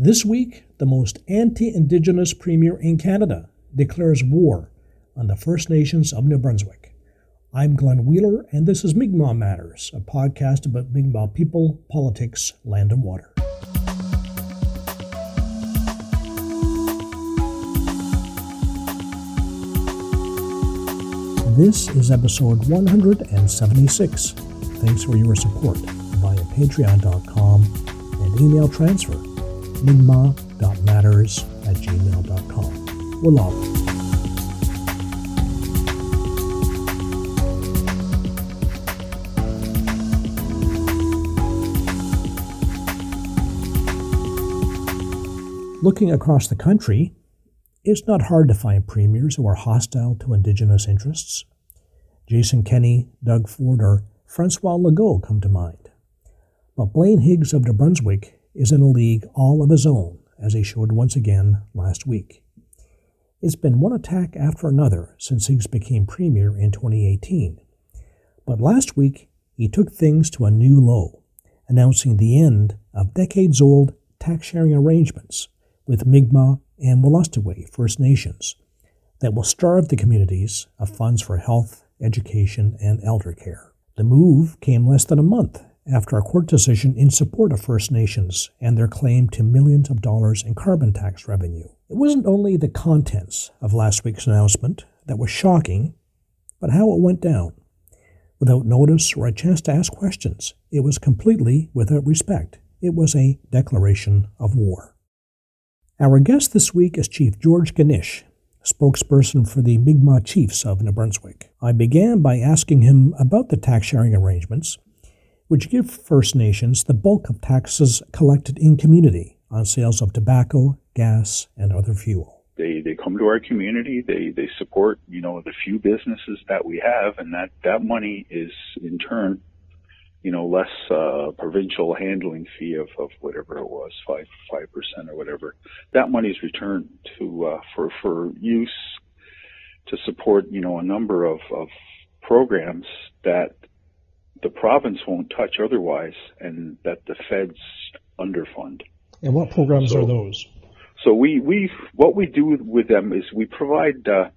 This week, the most anti Indigenous Premier in Canada declares war on the First Nations of New Brunswick. I'm Glenn Wheeler, and this is Mi'kmaq Matters, a podcast about Mi'kmaq people, politics, land, and water. This is episode 176. Thanks for your support via patreon.com and email transfer mi'kmaq.matters at gmail.com. Wallah. Looking across the country, it's not hard to find premiers who are hostile to Indigenous interests. Jason Kenney, Doug Ford, or Francois Legault come to mind. But Blaine Higgs of New Brunswick is in a league all of his own, as he showed once again last week. It's been one attack after another since Higgs became premier in 2018. But last week, he took things to a new low, announcing the end of decades old tax sharing arrangements with Mi'kmaq and Wolastoqey First Nations that will starve the communities of funds for health, education, and elder care. The move came less than a month after a court decision in support of First Nations and their claim to millions of dollars in carbon tax revenue. It wasn't only the contents of last week's announcement that was shocking, but how it went down. Without notice or a chance to ask questions, it was completely without respect. It was a declaration of war. Our guest this week is Chief George Ginnish, spokesperson for the Mi'kmaq Chiefs of New Brunswick. I began by asking him about the tax sharing arrangements, which give First Nations the bulk of taxes collected in community on sales of tobacco, gas, and other fuel. They they come to our community. They they support you know the few businesses that we have, and that that money is in turn you know, less uh, provincial handling fee of, of whatever it was, five five percent or whatever. That money is returned to uh, for for use to support, you know, a number of, of programs that the province won't touch otherwise, and that the feds underfund. And what programs so, are those? So we we what we do with them is we provide uh,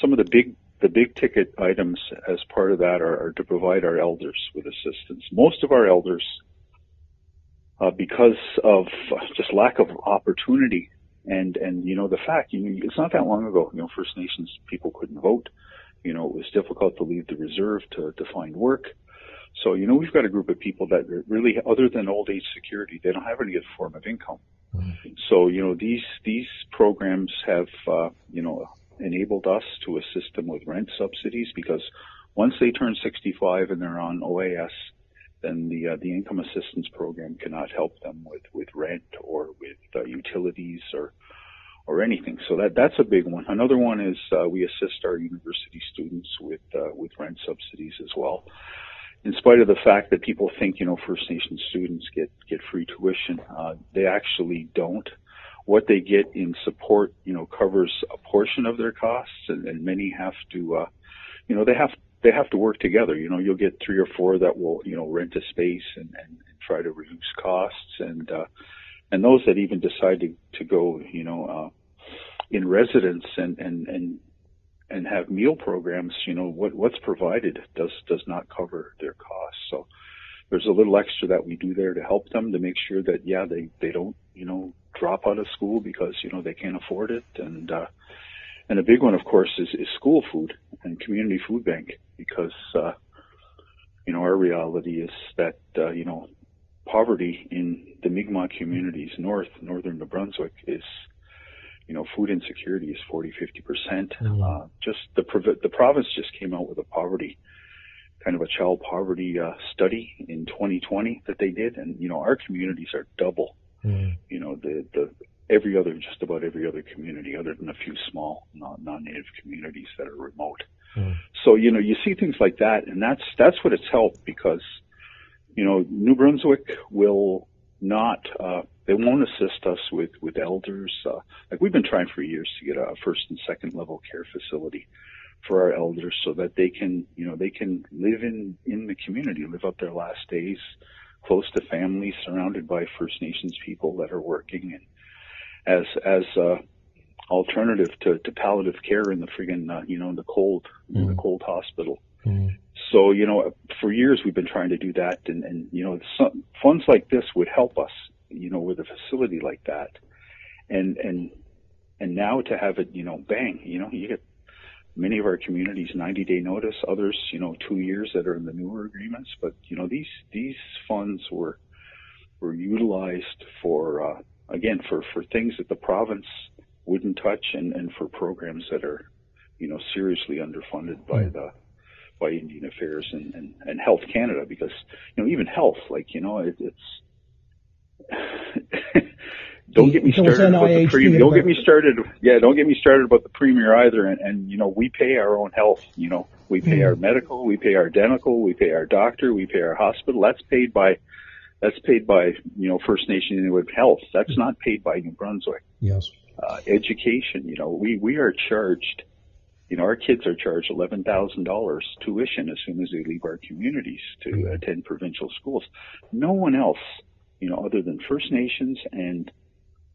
some of the big the big ticket items as part of that are, are to provide our elders with assistance. Most of our elders, uh, because of just lack of opportunity and and you know the fact you it's not that long ago you know First Nations people couldn't vote. You know it was difficult to leave the reserve to to find work. So you know we've got a group of people that really, other than old age security, they don't have any other form of income. Mm-hmm. So you know these these programs have uh, you know enabled us to assist them with rent subsidies because once they turn 65 and they're on OAS, then the uh, the income assistance program cannot help them with with rent or with uh, utilities or or anything. So that that's a big one. Another one is uh, we assist our university students with uh, with rent subsidies as well. In spite of the fact that people think you know First Nation students get get free tuition, uh, they actually don't what they get in support, you know, covers a portion of their costs, and, and many have to, uh, you know, they have they have to work together. You know, you'll get three or four that will, you know, rent a space and, and, and try to reduce costs, and uh, and those that even decide to to go, you know, uh, in residence and and and and have meal programs. You know, what what's provided does does not cover their costs. So there's a little extra that we do there to help them to make sure that yeah they they don't you know drop out of school because you know they can't afford it and uh and a big one of course is, is school food and community food bank because uh you know our reality is that uh, you know poverty in the Mi'kmaq communities north northern New Brunswick is you know food insecurity is 40 50 percent mm-hmm. uh, just the the province just came out with a poverty kind of a child poverty uh, study in 2020 that they did, and you know our communities are double, mm. you know the the every other just about every other community other than a few small non native communities that are remote. Mm. So you know you see things like that, and that's that's what it's helped because you know New Brunswick will not uh, they won't assist us with with elders uh, like we've been trying for years to get a first and second level care facility for our elders so that they can, you know, they can live in, in the community, live out their last days close to families, surrounded by First Nations people that are working and as as uh, alternative to, to palliative care in the friggin' uh, you know in the cold mm. in the cold hospital. Mm. So you know for years we've been trying to do that, and and you know some, funds like this would help us. You know with a facility like that, and and and now to have it you know bang you know you get many of our communities 90 day notice others you know two years that are in the newer agreements. But you know these these funds were were utilized for uh, again for for things that the province wouldn't touch and and for programs that are you know seriously underfunded by mm. the by Indian Affairs and, and, and Health Canada. Because you know even health like you know it, it's don't get me started about the premier. Don't get me started. Yeah, don't get me started about the premier either. And, and you know, we pay our own health. You know, we pay mm. our medical, we pay our dental, we pay our doctor, we pay our hospital. That's paid by, that's paid by you know First Nation Inuit Health. That's not paid by New Brunswick. Yes. Uh, education. You know, we we are charged. You know, our kids are charged eleven thousand dollars tuition as soon as they leave our communities to mm. attend provincial schools. No one else, you know, other than First Nations and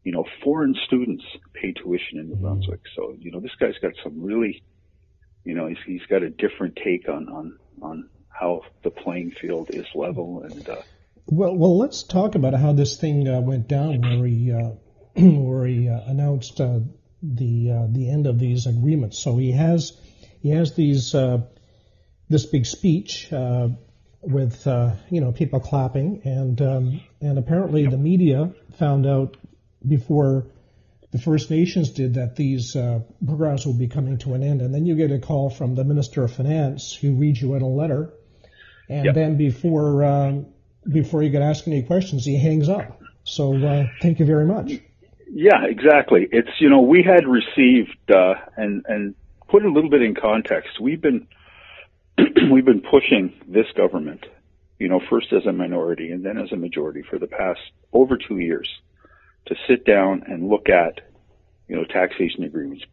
you know, foreign students pay tuition in New. Brunswick. So, you know, this guy's got some really, you know, he's, he's got a different take on, on, on how the playing field is level. And, uh, well, well, let's talk about how this thing uh, went down where he, uh, where he uh, announced uh, the, uh, the end of these agreements. So he has, he has these, this big speech, with uh, you know people clapping, and um, and apparently the media found out before the First Nations did that these uh, programs will be coming to an end. And then you get a call from the Minister of Finance who reads you in a letter. And yep. then before um, before you can ask any questions, he hangs up. So uh, thank you very much. Yeah, exactly. It's you know we had received uh, and and put a little bit in context. We've been we've been pushing this government, you know, first as a minority and then as a majority for the past over two years to sit down and look at, you know, taxation agreements.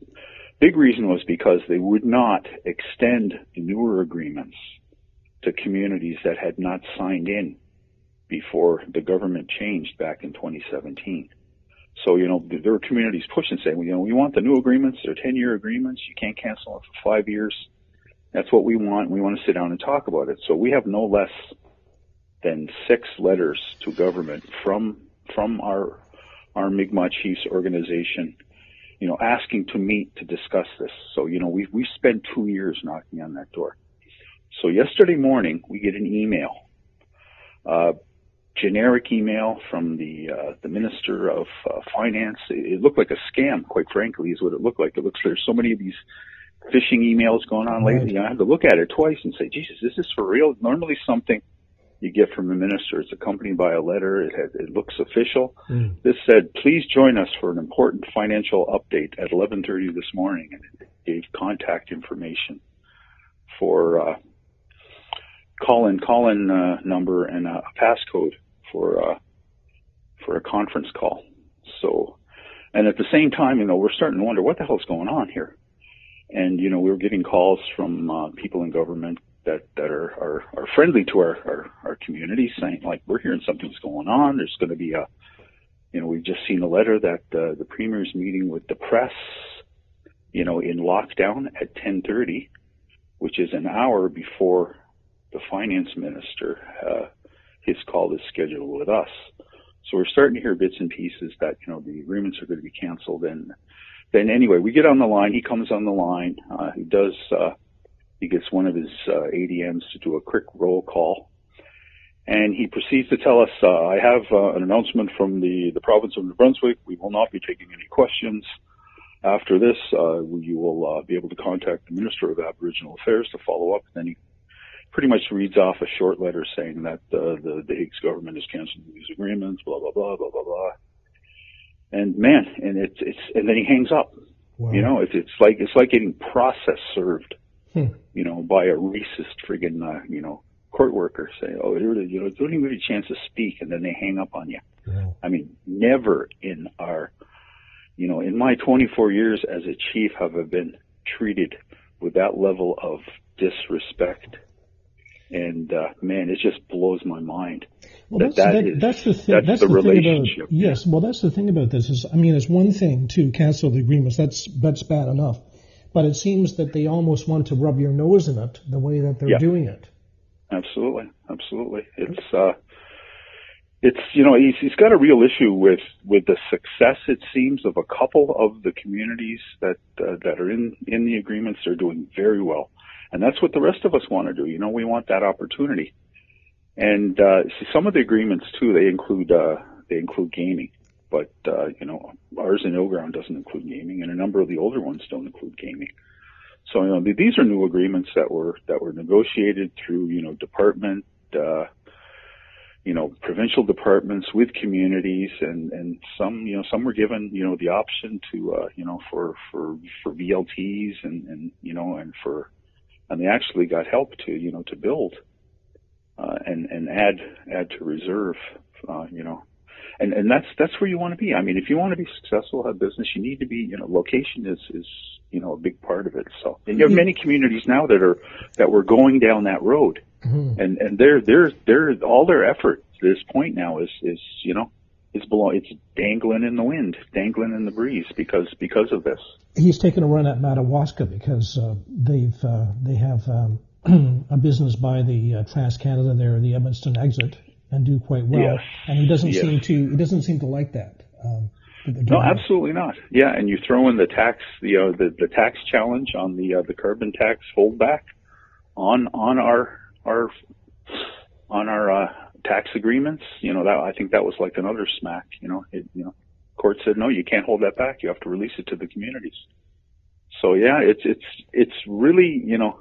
Big reason was because they would not extend newer agreements to communities that had not signed in before the government changed back in 2017. So, you know, there were communities pushing saying, you know, we want the new agreements. They're 10 year agreements. You can't cancel them for five years. That's what we want. We want to sit down and talk about it. So we have no less than six letters to government from, from our our Mi'kmaq Chiefs organization, you know, asking to meet to discuss this. So, you know, we we spent two years knocking on that door. So yesterday morning we get an email, uh, generic email from the uh, the Minister of uh, Finance. It, it looked like a scam, quite frankly, is what it looked like. It looks there's so many of these phishing emails going on lately. I had to look at it twice and say, Jesus, is this for real? Normally something you get from a minister. It's accompanied by a letter. It, had, it looks official. Mm. This said, please join us for an important financial update at 11:30 this morning, and it gave contact information for uh, call in call in uh, number and a passcode for uh, for a conference call. So, and at the same time, you know, we're starting to wonder what the hell's going on here. And you know, we were getting calls from uh, people in government that that are are, are friendly to our, our our community, saying like we're hearing something's going on. There's going to be a, you know, we've just seen a letter that uh, the premier's meeting with the press, you know, in lockdown at 10:30, which is an hour before the finance minister. Uh, his call is scheduled with us. So we're starting to hear bits and pieces that you know the agreements are going to be canceled and then anyway, we get on the line. He comes on the line. Uh, he does uh, he gets one of his uh, ADMs to do a quick roll call. And he proceeds to tell us, uh, I have uh, an announcement from the, the province of New Brunswick. We will not be taking any questions. After this, uh, you will uh, be able to contact the Minister of Aboriginal Affairs to follow up. And then he pretty much reads off a short letter saying that uh, the, the Higgs government is canceling these agreements, blah, blah, blah, blah, blah, blah. And man, and it's, it's, and then he hangs up. Wow. You know, it's, it's like, it's like getting process served hmm. you know, by a racist friggin', uh, you know, court worker say, oh, you know, don't even get a chance to speak, and then they hang up on you. I mean, never in our, you know, in my 24 years as a chief have I been treated with that level of disrespect and uh, man, it just blows my mind. Well, that's, that, that is, that's the thing. That's, that's the, the relationship. About, yes, well, that's the thing about this is, I mean, it's one thing to cancel the agreements. That's that's bad enough, but it seems that they almost want to rub your nose in it the way that they're yeah. doing it. Absolutely, absolutely. It's uh, it's you know he's he's got a real issue with with the success it seems of a couple of the communities that uh, that are in in the agreements. They're doing very well and that's what the rest of us want to do. You know, we want that opportunity. And uh, some of the agreements too, they include uh, they include gaming, but uh, you know, ours in Ground doesn't include gaming, and a number of the older ones don't include gaming. So you know, these are new agreements that were that were negotiated through you know department, uh, you know, provincial departments with communities, and and some you know some were given you know the option to uh, you know for for for VLTs and and you know and for and they actually got help to you know to build uh, and and add add to reserve, uh, you know, and and that's that's where you want to be. I mean, if you want to be successful at business, you need to be you know location is is you know a big part of it. So and you have many communities now that are that were going down that road, mm-hmm. and and they're they're they're all their effort to this point now is is you know it's below it's dangling in the wind, dangling in the breeze because because of this. He's taken a run at Madawaska because uh, they've uh, they have um, a business by the uh, Trans Canada there, the Edmundston exit, and do quite well. Yes. And he doesn't yes. seem to he doesn't seem to like that. Um, no, absolutely not. Yeah, and you throw in the tax, the uh, the, the tax challenge on the uh, the carbon tax holdback on on our our on our uh, tax agreements, you know, that I think that was like another smack. You know, it, you know, court said no, you can't hold that back. You have to release it to the communities. So yeah, it's it's it's really you know,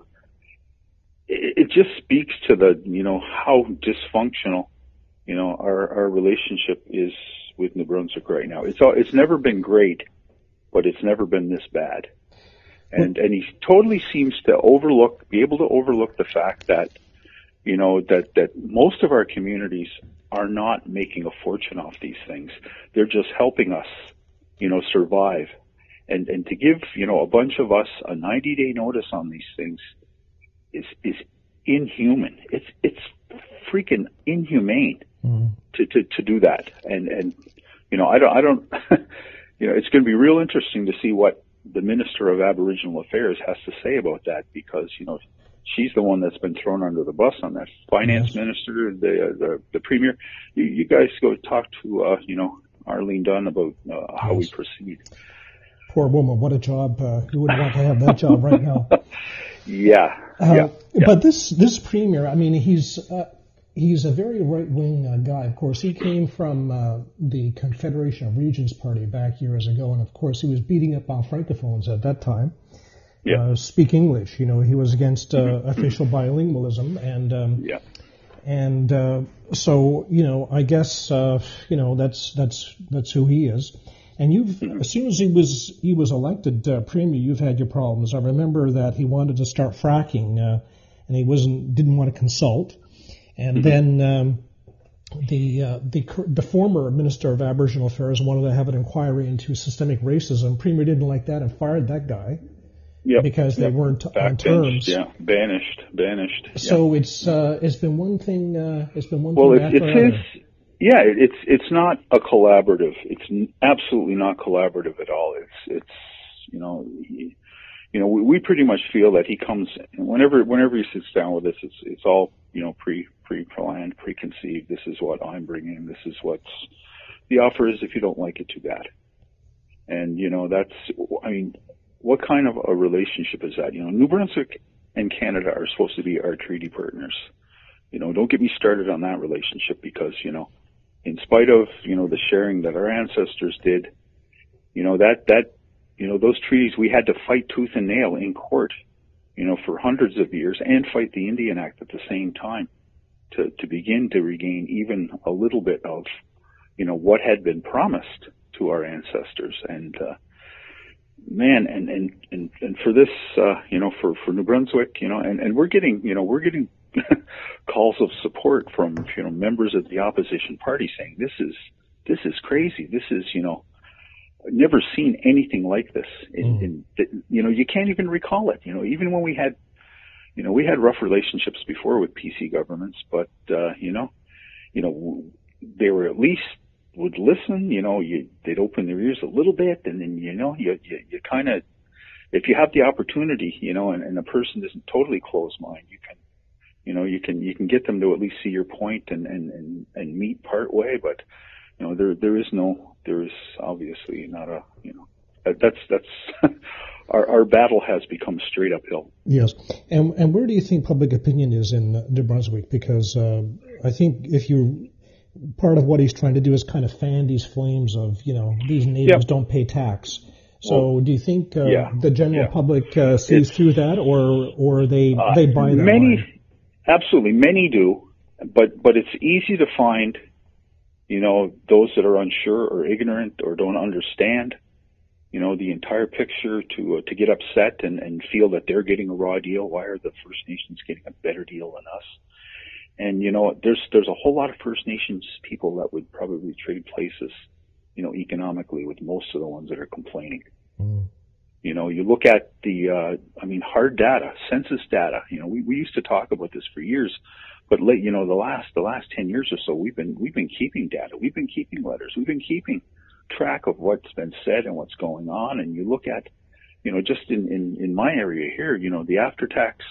it, it just speaks to the you know how dysfunctional you know our our relationship is with New Brunswick right now. It's all, it's never been great, but it's never been this bad. And and he totally seems to overlook, be able to overlook the fact that you know, that, that most of our communities are not making a fortune off these things. They're just helping us, you know, survive. And, and to give, you know, a bunch of us a 90 day notice on these things is, is inhuman. It's, it's freaking inhumane mm. to, to, to do that. And, and, you know, I don't, I don't, you know, it's going to be real interesting to see what the Minister of Aboriginal Affairs has to say about that because, you know, she's the one that's been thrown under the bus on that. Finance yes. minister, the, the the premier. You, you guys go talk to uh, you know Arlene Dunn about uh, how yes. we proceed. Poor woman, what a job! Uh, who would want to have that job right now? yeah. Uh, yeah, yeah. But this this premier, I mean, he's uh, he's a very right wing uh, guy. Of course, he came from uh, the Confederation of Regions Party back years ago, and of course, he was beating up on francophones at that time yeah. uh, speak English. You know, he was against uh, mm-hmm. official bilingualism, and um, yeah. and uh, so you know, I guess uh, you know that's that's that's who he is. And you've mm-hmm. as soon as he was he was elected uh, premier, you've had your problems. I remember that he wanted to start fracking, uh, and he wasn't didn't want to consult, and mm-hmm. then. Um, the, uh, the the former minister of Aboriginal Affairs wanted to have an inquiry into systemic racism. Premier didn't like that and fired that guy. Yep. because they yep. weren't on terms. Yeah, banished, banished. So it's uh, it's been one thing. Uh, it's been one well, thing. Well, it, it's yeah, it's it's not a collaborative. It's absolutely not collaborative at all. It's it's you know. you know, we, we pretty much feel that he comes whenever whenever he sits down with us. It's it's all you know pre pre planned, preconceived. This is what I'm bringing. This is what's the offer is. If you don't like it, too bad. And you know that's I mean what kind of a relationship is that? You know, New Brunswick and Canada are supposed to be our treaty partners. You know, don't get me started on that relationship because, you know, in spite of, you know, the sharing that our ancestors did, you know, that, that, you know, those treaties we had to fight tooth and nail in court, you know, for hundreds of years and fight the Indian Act at the same time to, to begin to regain even a little bit of, you know, what had been promised to our ancestors. And, uh, man, and and and and for this, uh, you know, for for New Brunswick, you know, and and we're getting, you know, we're getting calls of support from you know members of the opposition party saying this is this is crazy. This is you know never seen anything like this. In, mm. in you know, you can't even recall it. You know, even when we had you know, we had rough relationships before with PC governments, but uh, you know, you know, they were at least would listen. You know, you they'd open their ears a little bit, and then you know, you you, you kind of, if you have the opportunity, you know, and, and a person isn't totally closed mind, you can, you know, you can you can get them to at least see your point and and and, and meet part way, but you know, there there is no there is obviously not a you know that's that's our, our battle has become straight uphill. Yes, and and where do you think public opinion is in New Brunswick? Because uh, I think if you part of what he's trying to do is kind of fan these flames of you know these natives yep. don't pay tax. So well, do you think uh, yeah, the general yeah. public uh, sees it's, through that, or or they uh, they buy that? Many, line? absolutely, many do, but but it's easy to find, you know, those that are unsure or ignorant or don't understand you know, the entire picture to uh, to get upset and, and feel that they're getting a raw deal. Why are the First Nations getting a better deal than us? And you know, there's there's a whole lot of First Nations people that would probably trade places, you know, economically with most of the ones that are complaining. Mm. You know, you look at the, uh, I mean, hard data, census data. You know, we, we used to talk about this for years, but late, you know, the last the last ten years or so, we've been we've been keeping data, we've been keeping letters, we've been keeping track of what's been said and what's going on. And you look at, you know, just in, in, in my area here, you know, the after tax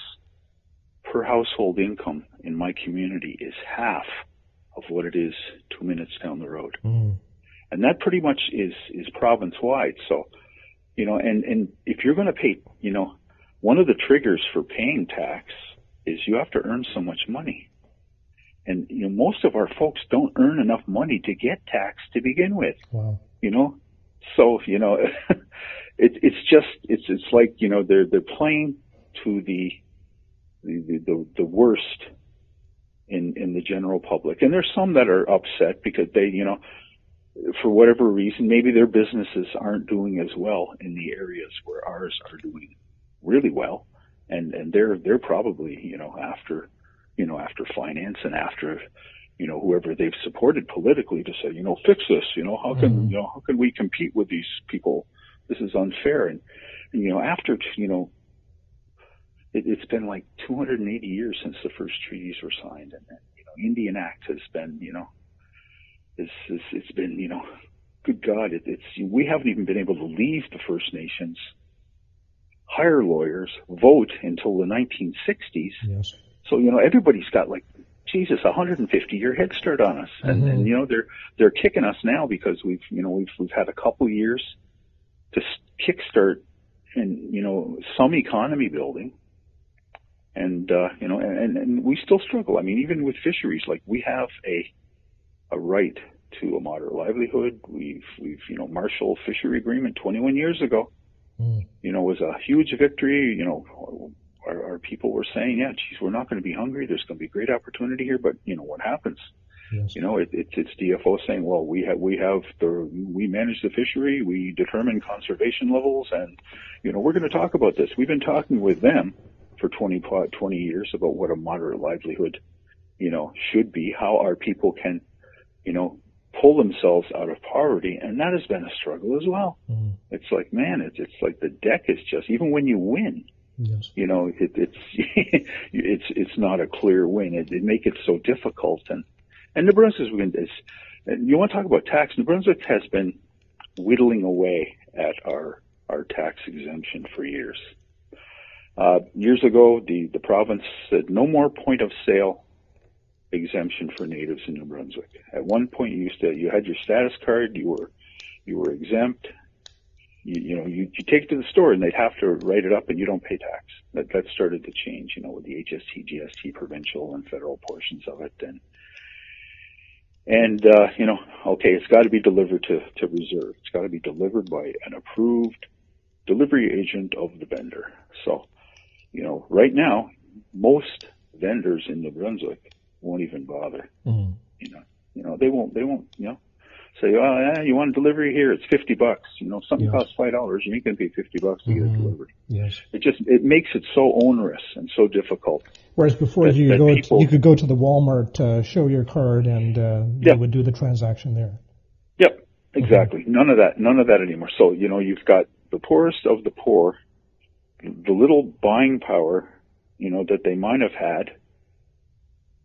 per household income in my community is half of what it is two minutes down the road. Mm. And that pretty much is, is province wide. So, you know, and, and if you're going to pay, you know, one of the triggers for paying tax is you have to earn so much money. And you know, most of our folks don't earn enough money to get tax to begin with. Wow you know. So you know, it, it's just it's it's like you know they're they're playing to the the the, the worst in in the general public, and there's some that are upset because they you know for whatever reason maybe their businesses aren't doing as well in the areas where ours are doing really well, and and they're they're probably you know after you know after finance and after you know, whoever they've supported politically to say, you know, fix this, you know, how can, mm-hmm. you know, how can we compete with these people? This is unfair. And, and you know, after, you know, it, it's been like 280 years since the first treaties were signed. And, and you know, Indian Act has been, you know, it's, it's, it's been, you know, good God, it, it's, we haven't even been able to leave the First Nations, hire lawyers, vote until the 1960s. Yes. So, you know, everybody's got like Jesus, a 150 year head start on us, and, mm-hmm. and you know they're they're kicking us now because we've you know we've we've had a couple years to kickstart and you know some economy building, and uh, you know and, and we still struggle. I mean, even with fisheries, like we have a a right to a moderate livelihood. We've we've you know Marshall Fishery Agreement 21 years ago. Mm. You know was a huge victory. You know our, our people were saying, yeah, geez, we're not going to be hungry. There's going to be great opportunity here. But you know what happens? Yes. You know, it, it, it's DFO saying, well, we have we have the we manage the fishery, we determine conservation levels, and you know we're going to talk about this. We've been talking with them for 20 20 years about what a moderate livelihood, you know, should be, how our people can, you know, pull themselves out of poverty, and that has been a struggle as well. Mm. It's like, man, it's it's like the deck is just even when you win, Yes. You know, it, it's it's it's not a clear win. It, it make it so difficult, and and New Brunswick is. You want to talk about tax? New Brunswick has been whittling away at our our tax exemption for years. Uh, years ago, the the province said no more point of sale exemption for natives in New Brunswick. At one point, you used to you had your status card, you were you were exempt, you, you know, you, you take it to the store and they'd have to write it up and you don't pay tax. That, that started to change, you know, with the HST, GST, provincial and federal portions of it. And, and, uh, you know, okay, it's got to be delivered to, to reserve. It's got to be delivered by an approved delivery agent of the vendor. So, you know, right now, most vendors in New Brunswick won't even bother. Mm. You know, you know, they won't, they won't, you know, say, oh, yeah, you want a delivery here? It's 50 bucks. You know, something yes. costs $5. You ain't going to pay 50 bucks to mm-hmm. get it mm-hmm. delivered. Yes. It just, it makes it so onerous and so difficult. Whereas before that, you, that go people, to, you could go to the Walmart, uh, show your card and, uh, yep. would do the transaction there. Yep. Exactly. Mm-hmm. None of that, none of that anymore. So, you know, you've got the poorest of the poor, the little buying power you know, that they might have had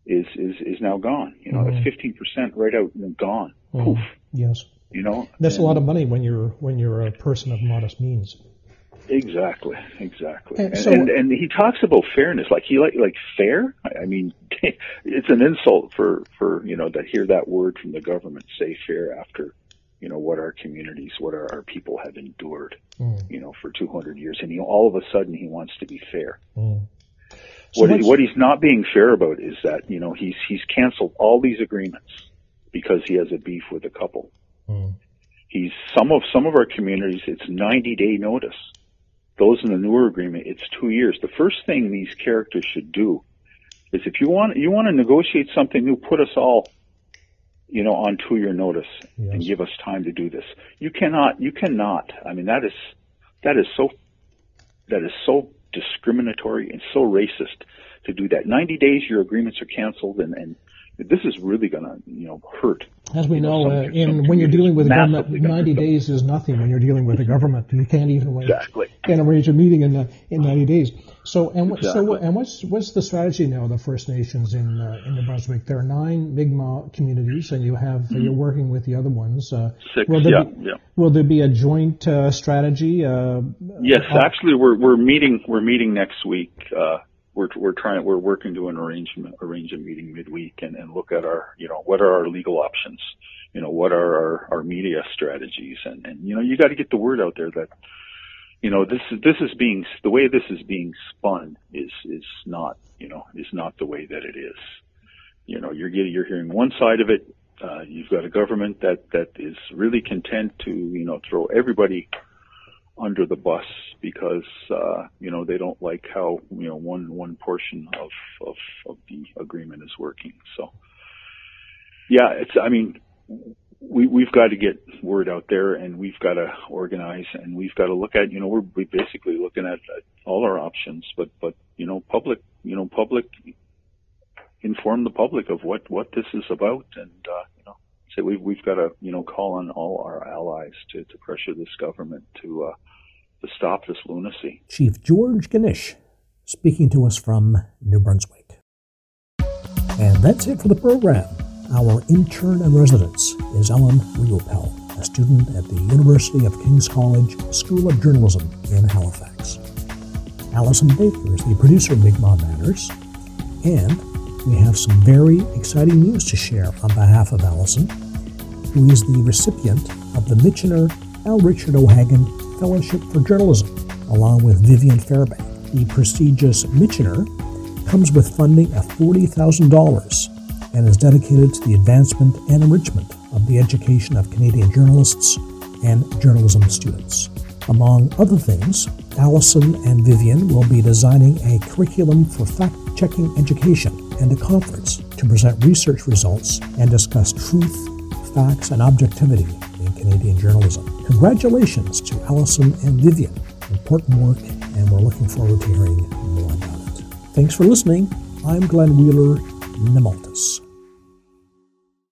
is is is now gone. You know, that's fifteen percent right out and gone. Mhm. Poof. Yes. You know, That's a lot of money when you're when you're a person of modest means. Exactly, exactly. And And, so- and and he talks about fairness, like he like like fair. I I mean, it's an insult for for you know to hear that word from the government say fair after you know what our communities, what our, our people have endured, Mm, you know, for 200 years, and he all of a sudden he wants to be fair. mm. So what he, what he's not being fair about is that you know he's he's canceled all these agreements because he has a beef with a couple. Mm, He's some of some of our communities it's 90 day notice. Those in the newer agreement it's two years. The first thing these characters should do is if you want you want to negotiate something new, put us all you know on two year notice and give us time to do this. You cannot you cannot. I mean that is that is so that is so discriminatory and so racist to do that. 90 days your agreements are canceled and and this is really going to, you know, hurt As we you know, know, uh, in when you're dealing with the government, 90 days is nothing. When you're dealing with the government, you can't even arrange, Exactly. can't arrange a meeting in uh, in 90 days. So and what, so and what's what's the strategy now of the First Nations in uh, in New Brunswick? There are nine Mi'kmaq communities, and you have you're working with the other ones. Uh, Mm-hmm. Six, will there yeah, be, yeah. Will there be a joint uh, strategy? Uh, Yes, uh, actually, we're we're meeting we're meeting next week. We're we're trying we're working to an arrangement arrange a meeting midweek and, and look at our you know what are our legal options, you know what are our, our media strategies and and you know you got to get the word out there that you know this is this is being the way this is being spun is is not you know is not the way that it is. You know you're getting you're hearing one side of it. Uh, you've got a government that that is really content to you know throw everybody under the bus because uh, you know they don't like how you know one one portion of, of of the agreement is working. So yeah, it's I mean we we've got to get word out there and we've got to organize and we've got to look at you know we're we basically looking at, at all our options, but but you know public you know public inform the public of what what this is about and uh, say we've we've got to you know call on all our allies to to pressure this government to uh, to stop this lunacy. Chief George Ginnish speaking to us from New Brunswick. And that's it for the program. Our intern in residence is Ellen Riopel, a student at the University of King's College School of Journalism in Halifax. Allison Baker is the producer of Mi'kmaq Matters, and we have some very exciting news to share on behalf of Allison, who is the recipient of the Michener L. Richard O'Hagan Fellowship for Journalism, along with Vivian Fairbank. The prestigious Michener comes with funding of $40,000 and is dedicated to the advancement and enrichment of the education of Canadian journalists and journalism students. Among other things, Allison and Vivian will be designing a curriculum for fact checking education and a conference to present research results and discuss truth, facts, and objectivity in Canadian journalism. Congratulations to Allison and Vivian. Important work, and we're looking forward to hearing more about it. Thanks for listening. I'm Glenn Wheeler, Nemaltus.